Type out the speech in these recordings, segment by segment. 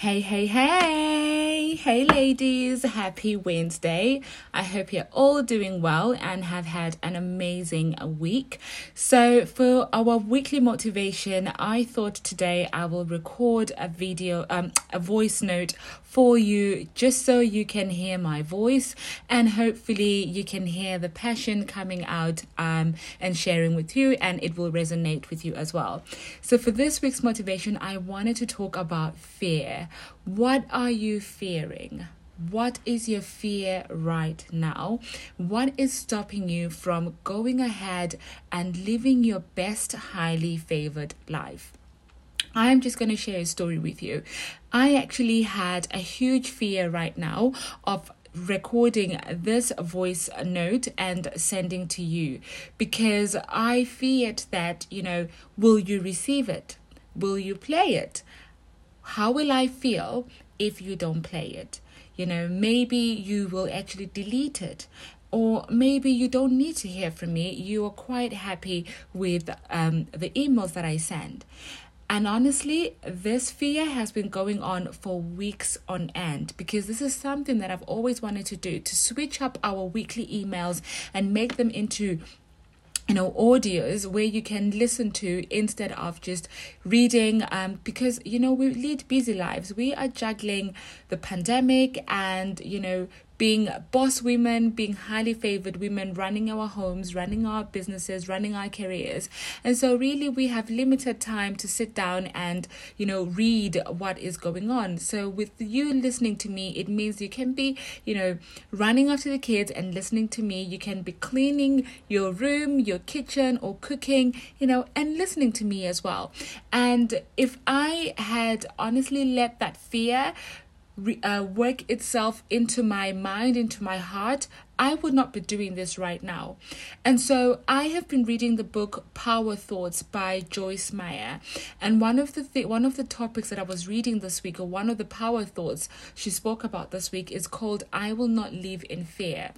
Hey, hey, hey, hey, ladies, happy Wednesday. I hope you're all doing well and have had an amazing week. So, for our weekly motivation, I thought today I will record a video, um, a voice note for you just so you can hear my voice and hopefully you can hear the passion coming out um, and sharing with you, and it will resonate with you as well. So, for this week's motivation, I wanted to talk about fear. What are you fearing? What is your fear right now? What is stopping you from going ahead and living your best, highly favored life? I'm just going to share a story with you. I actually had a huge fear right now of recording this voice note and sending to you because I feared that, you know, will you receive it? Will you play it? how will I feel if you don't play it? You know, maybe you will actually delete it. Or maybe you don't need to hear from me. You are quite happy with um, the emails that I send. And honestly, this fear has been going on for weeks on end because this is something that I've always wanted to do to switch up our weekly emails and make them into you know audios where you can listen to instead of just reading um because you know we lead busy lives. We are juggling the pandemic and you know being boss women, being highly favored women, running our homes, running our businesses, running our careers. And so, really, we have limited time to sit down and, you know, read what is going on. So, with you listening to me, it means you can be, you know, running after the kids and listening to me. You can be cleaning your room, your kitchen, or cooking, you know, and listening to me as well. And if I had honestly let that fear, uh, work itself into my mind, into my heart, I would not be doing this right now. And so I have been reading the book Power Thoughts by Joyce Meyer. And one of the th- one of the topics that I was reading this week, or one of the power thoughts she spoke about this week, is called "I will not live in fear."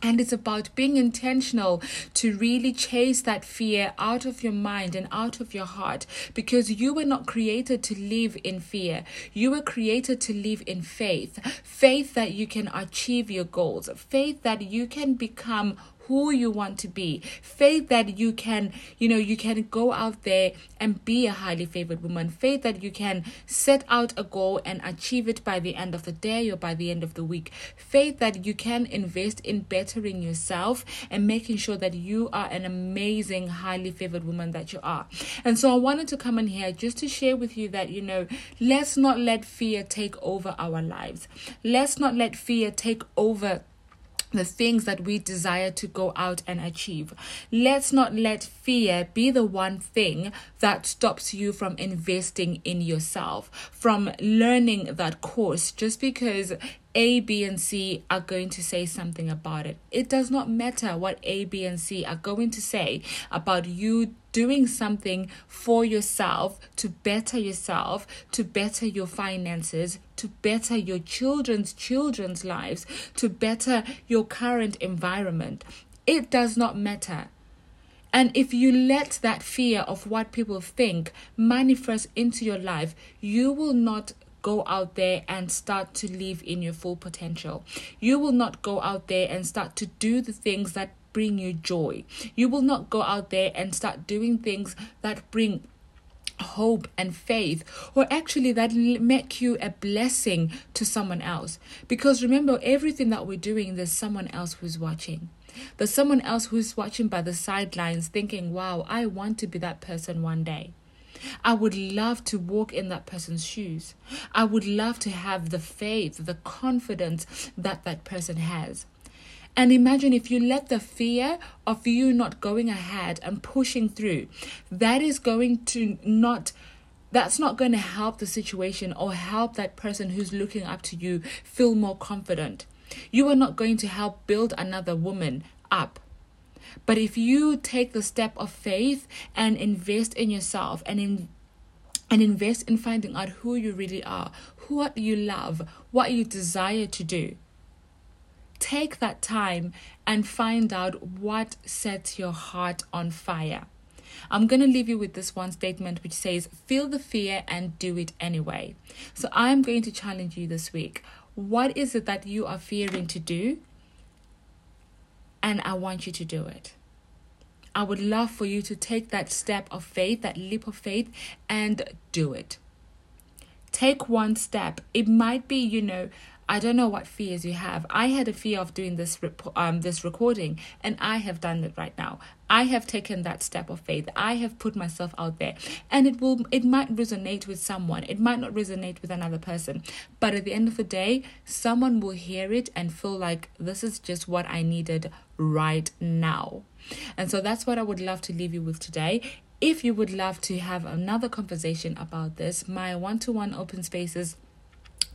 And it's about being intentional to really chase that fear out of your mind and out of your heart because you were not created to live in fear. You were created to live in faith. Faith that you can achieve your goals, faith that you can become who you want to be. Faith that you can, you know, you can go out there and be a highly favored woman. Faith that you can set out a goal and achieve it by the end of the day or by the end of the week. Faith that you can invest in bettering yourself and making sure that you are an amazing, highly favored woman that you are. And so I wanted to come in here just to share with you that, you know, let's not let fear take over our lives. Let's not let fear take over the things that we desire to go out and achieve. Let's not let fear be the one thing that stops you from investing in yourself, from learning that course just because a, B, and C are going to say something about it. It does not matter what A, B, and C are going to say about you doing something for yourself to better yourself, to better your finances, to better your children's children's lives, to better your current environment. It does not matter. And if you let that fear of what people think manifest into your life, you will not go out there and start to live in your full potential. You will not go out there and start to do the things that bring you joy. You will not go out there and start doing things that bring hope and faith or actually that make you a blessing to someone else because remember everything that we're doing there's someone else who's watching there's someone else who's watching by the sidelines thinking wow i want to be that person one day I would love to walk in that person's shoes. I would love to have the faith, the confidence that that person has. And imagine if you let the fear of you not going ahead and pushing through, that is going to not that's not going to help the situation or help that person who's looking up to you feel more confident. You are not going to help build another woman up. But if you take the step of faith and invest in yourself and in and invest in finding out who you really are, what you love, what you desire to do. Take that time and find out what sets your heart on fire. I'm going to leave you with this one statement which says, Feel the fear and do it anyway. So I'm going to challenge you this week. What is it that you are fearing to do? And I want you to do it. I would love for you to take that step of faith, that leap of faith, and do it. Take one step. It might be, you know, I don't know what fears you have. I had a fear of doing this rep- um this recording, and I have done it right now. I have taken that step of faith. I have put myself out there, and it will it might resonate with someone. It might not resonate with another person, but at the end of the day, someone will hear it and feel like this is just what I needed right now. And so that's what I would love to leave you with today. If you would love to have another conversation about this, my one to one open spaces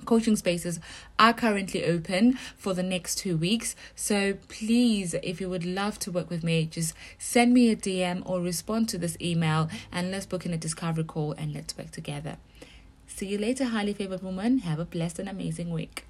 coaching spaces are currently open for the next two weeks. So please, if you would love to work with me, just send me a DM or respond to this email and let's book in a discovery call and let's work together. See you later, highly favored woman. Have a blessed and amazing week.